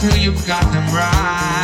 till you've got them right.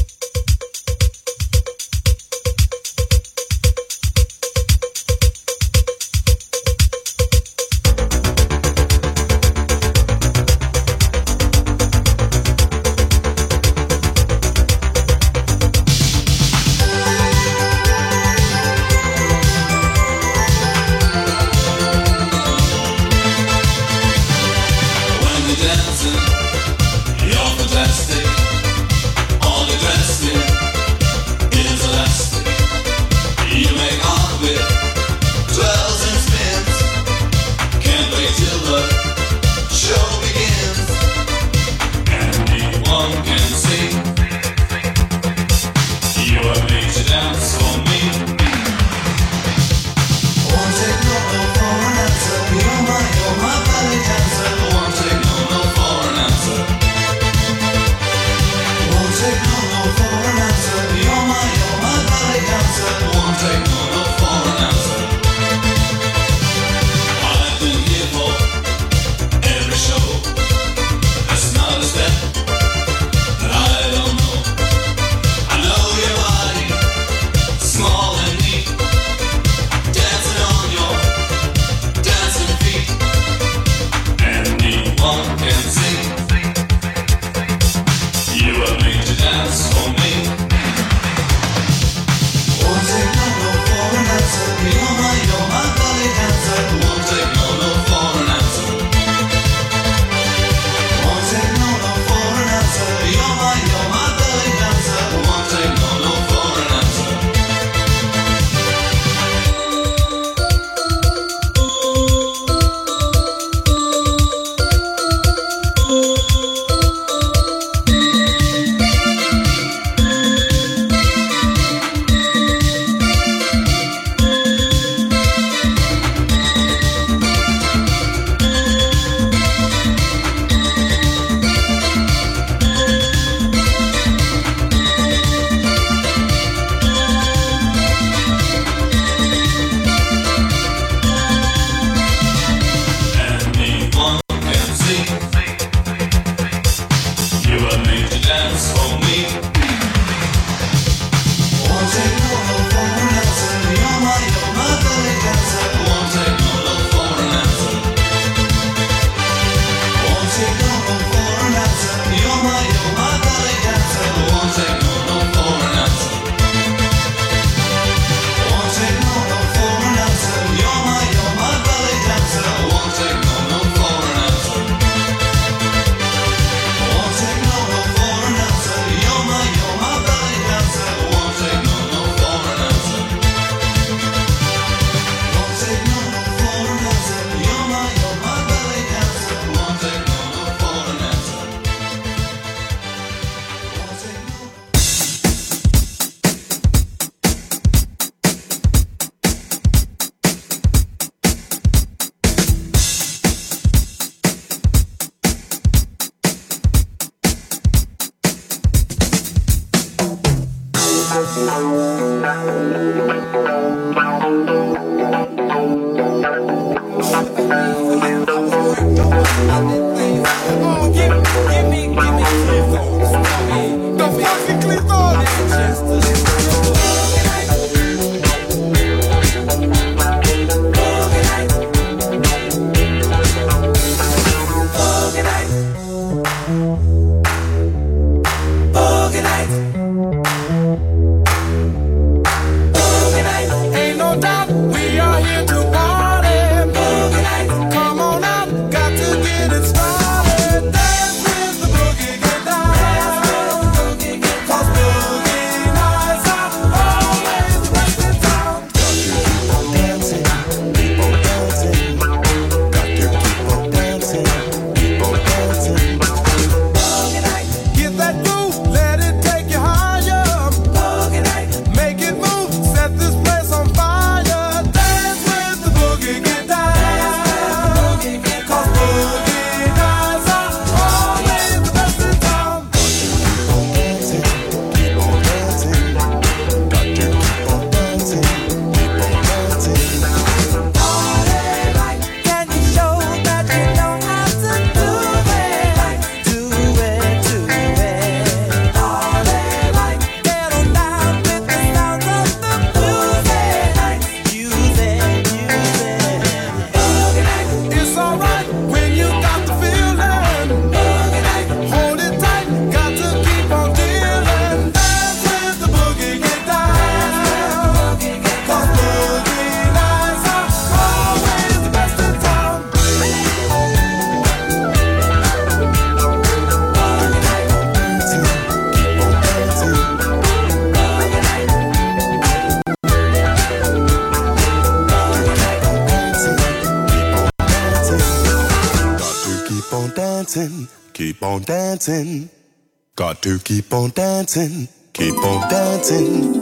Keep on dancing, keep on dancing.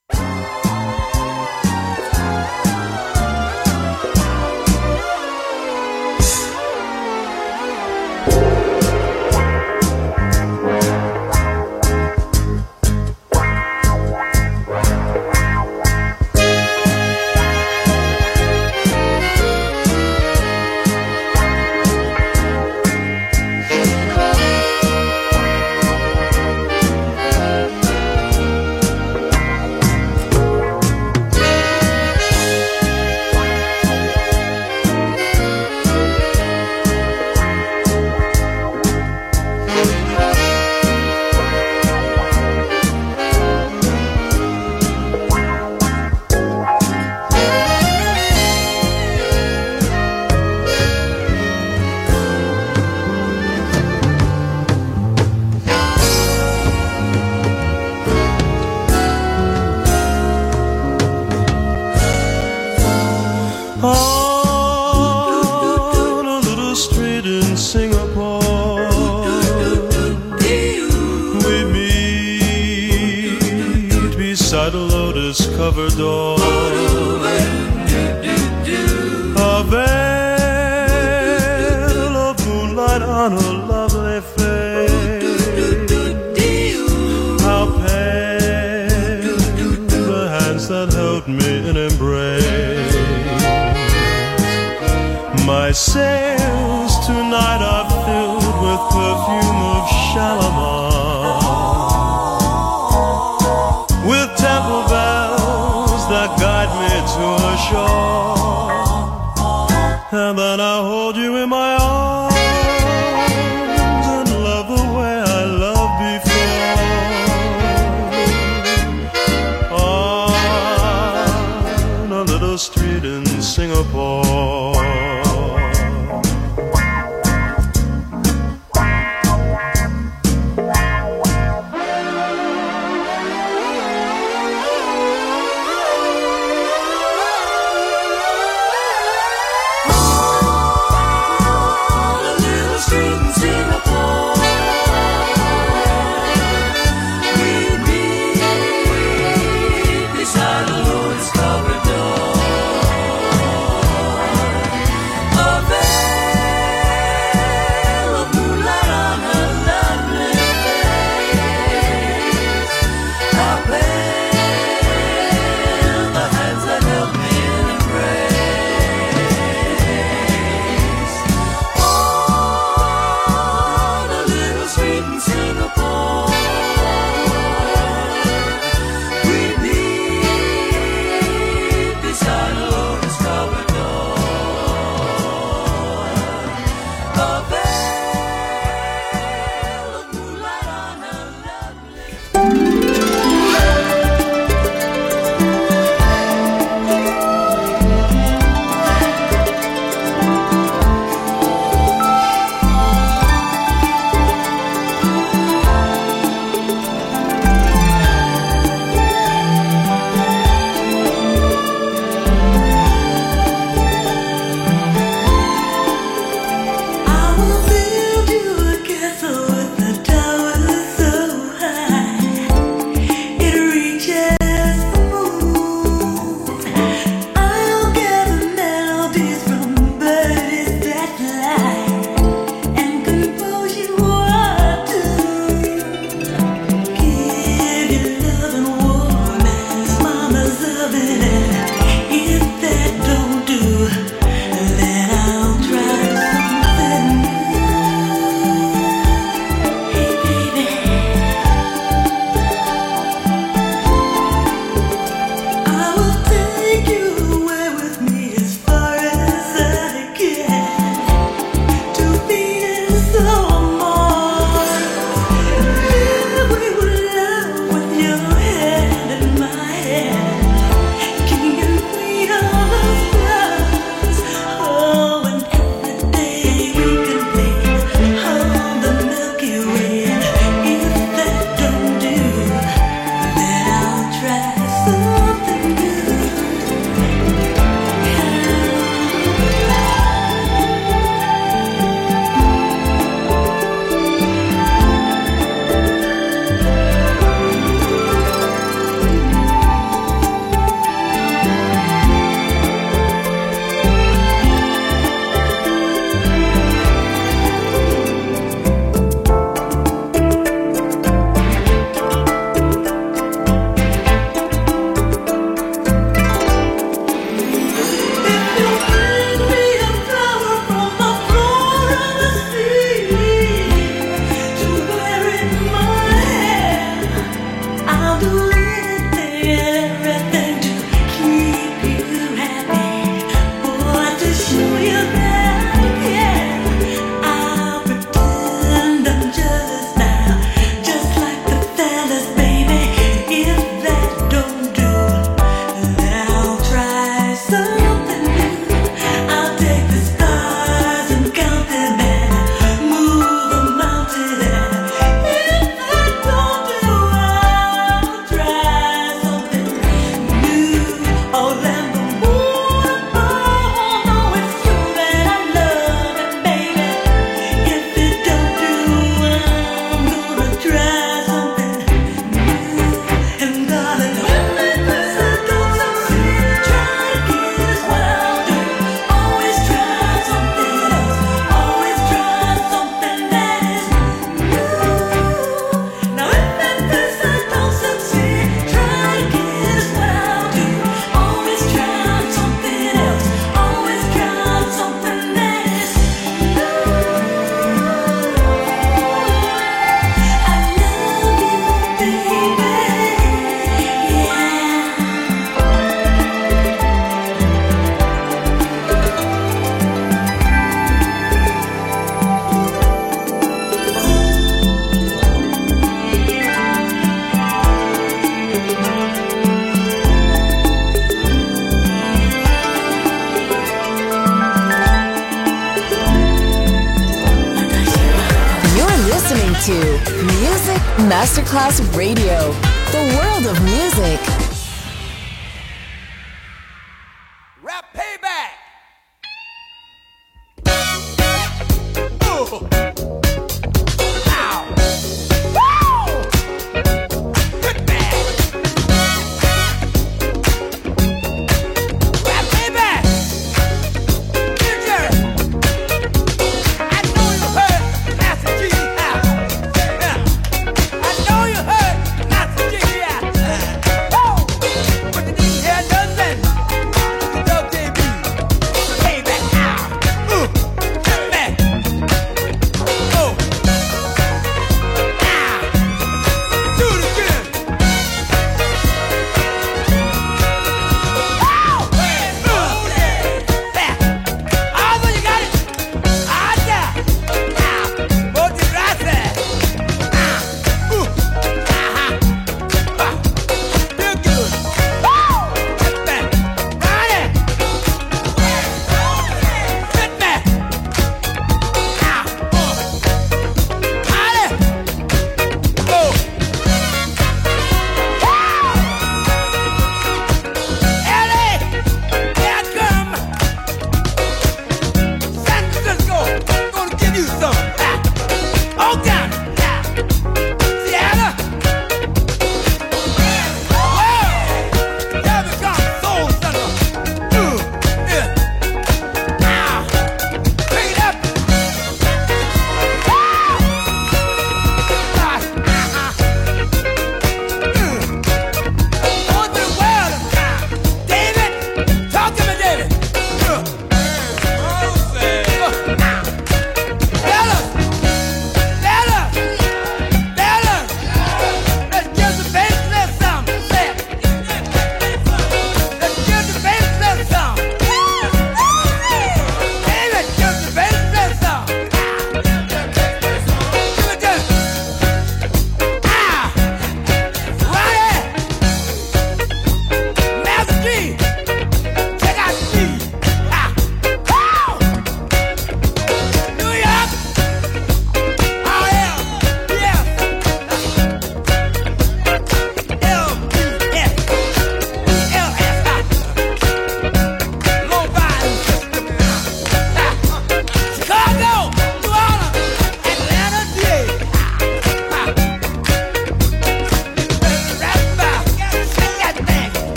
boy.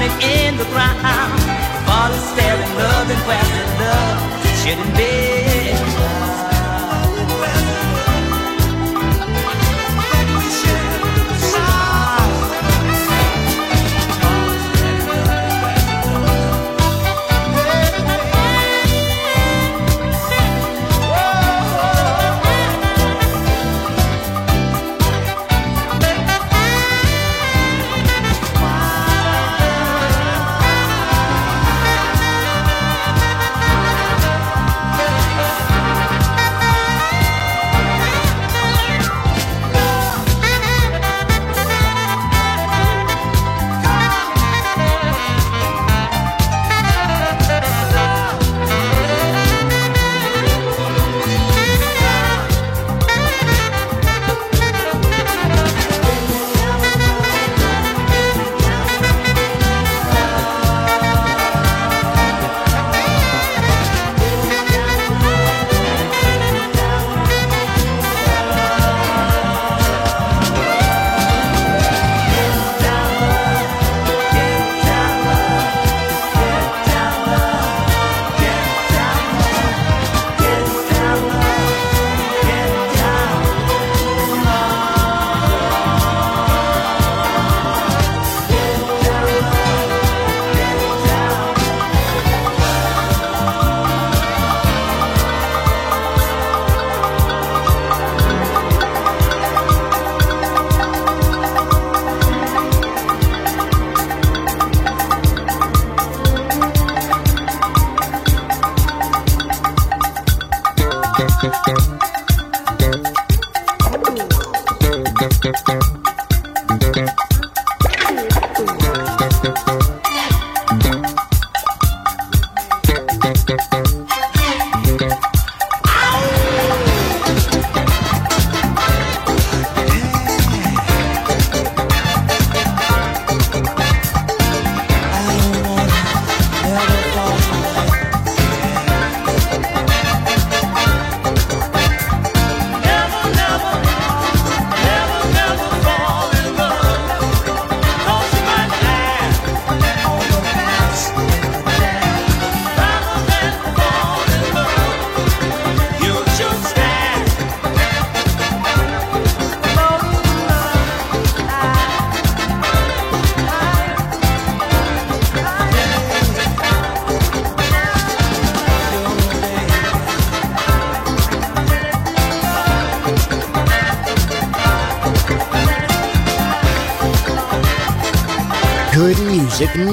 burning in the ground. Father's staring, loving, questing love. Shouldn't be.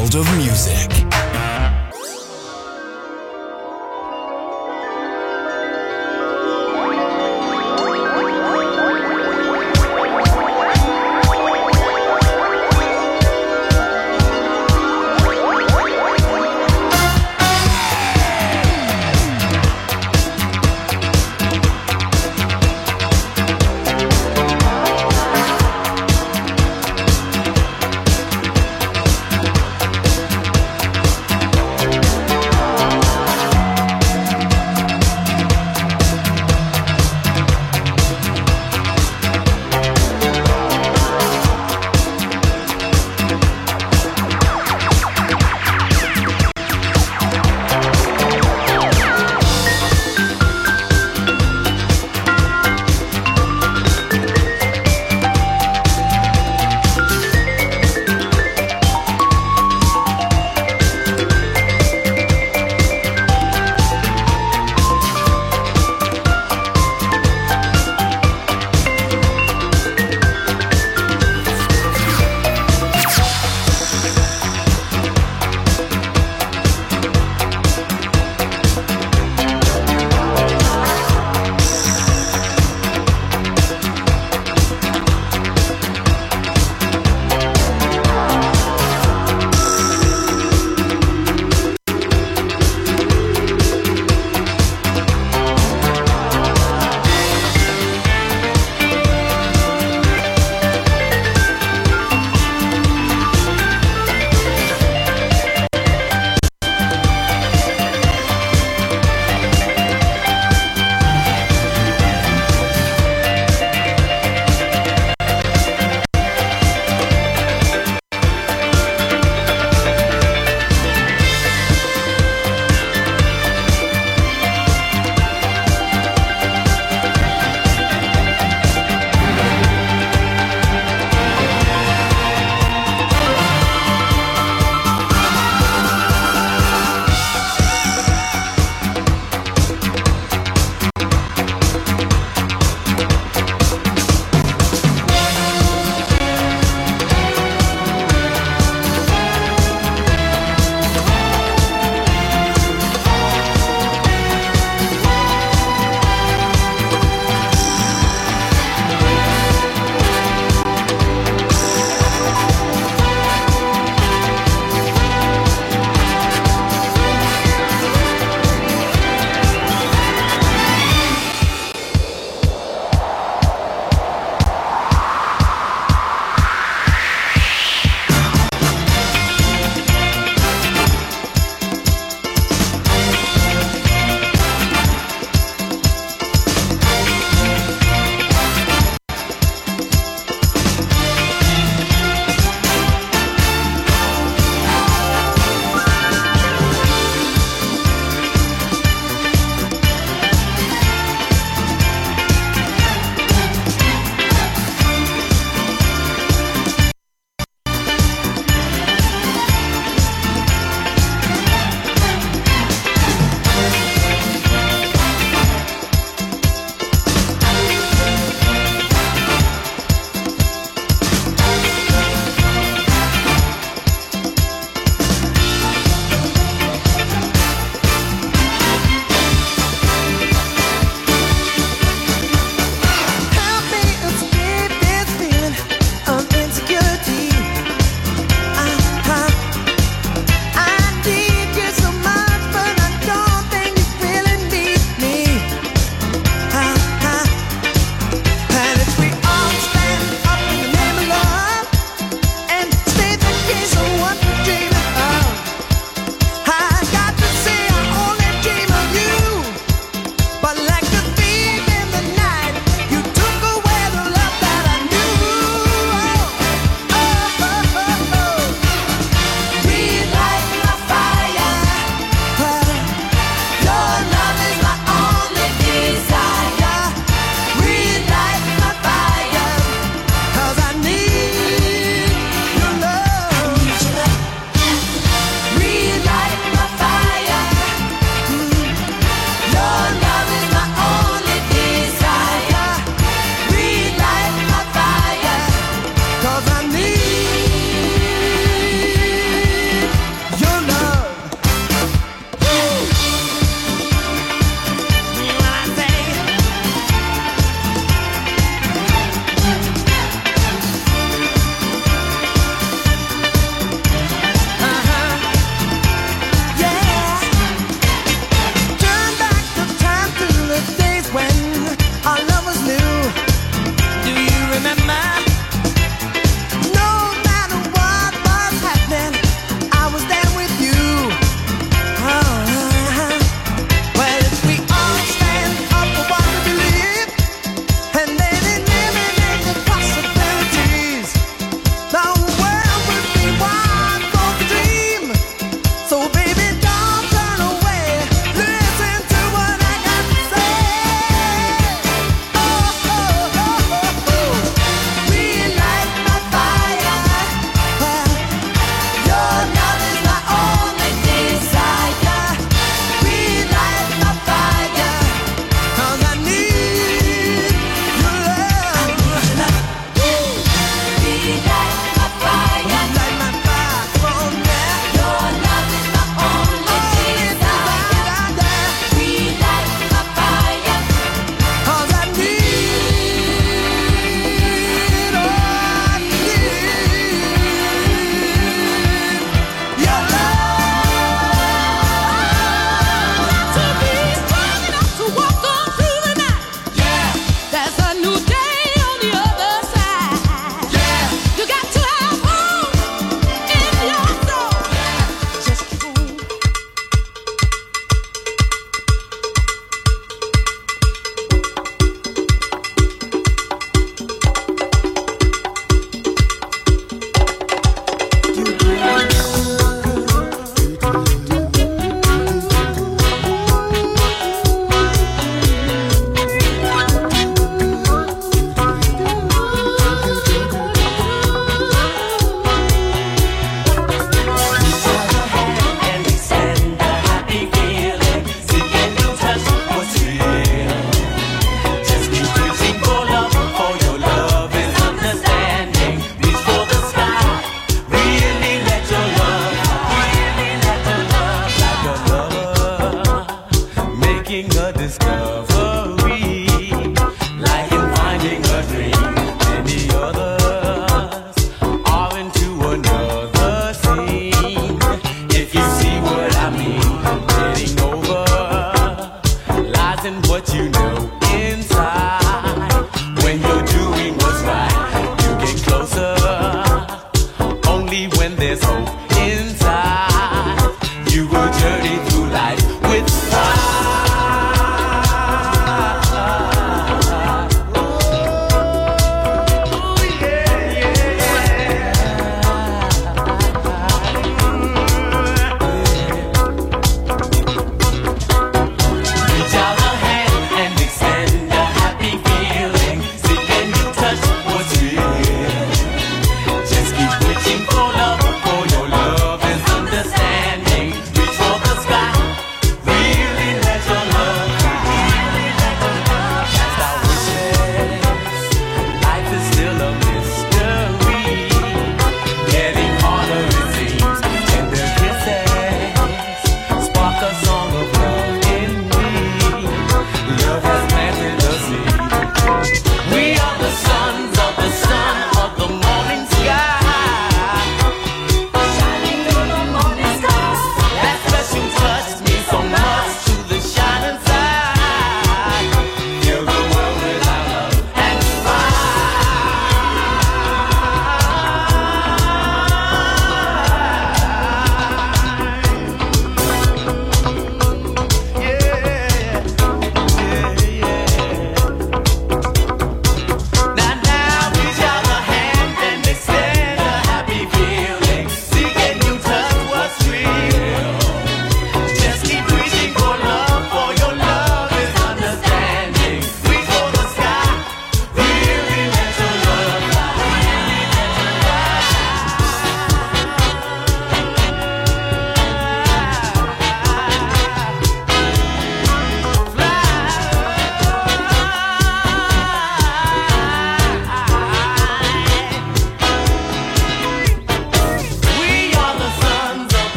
World of music.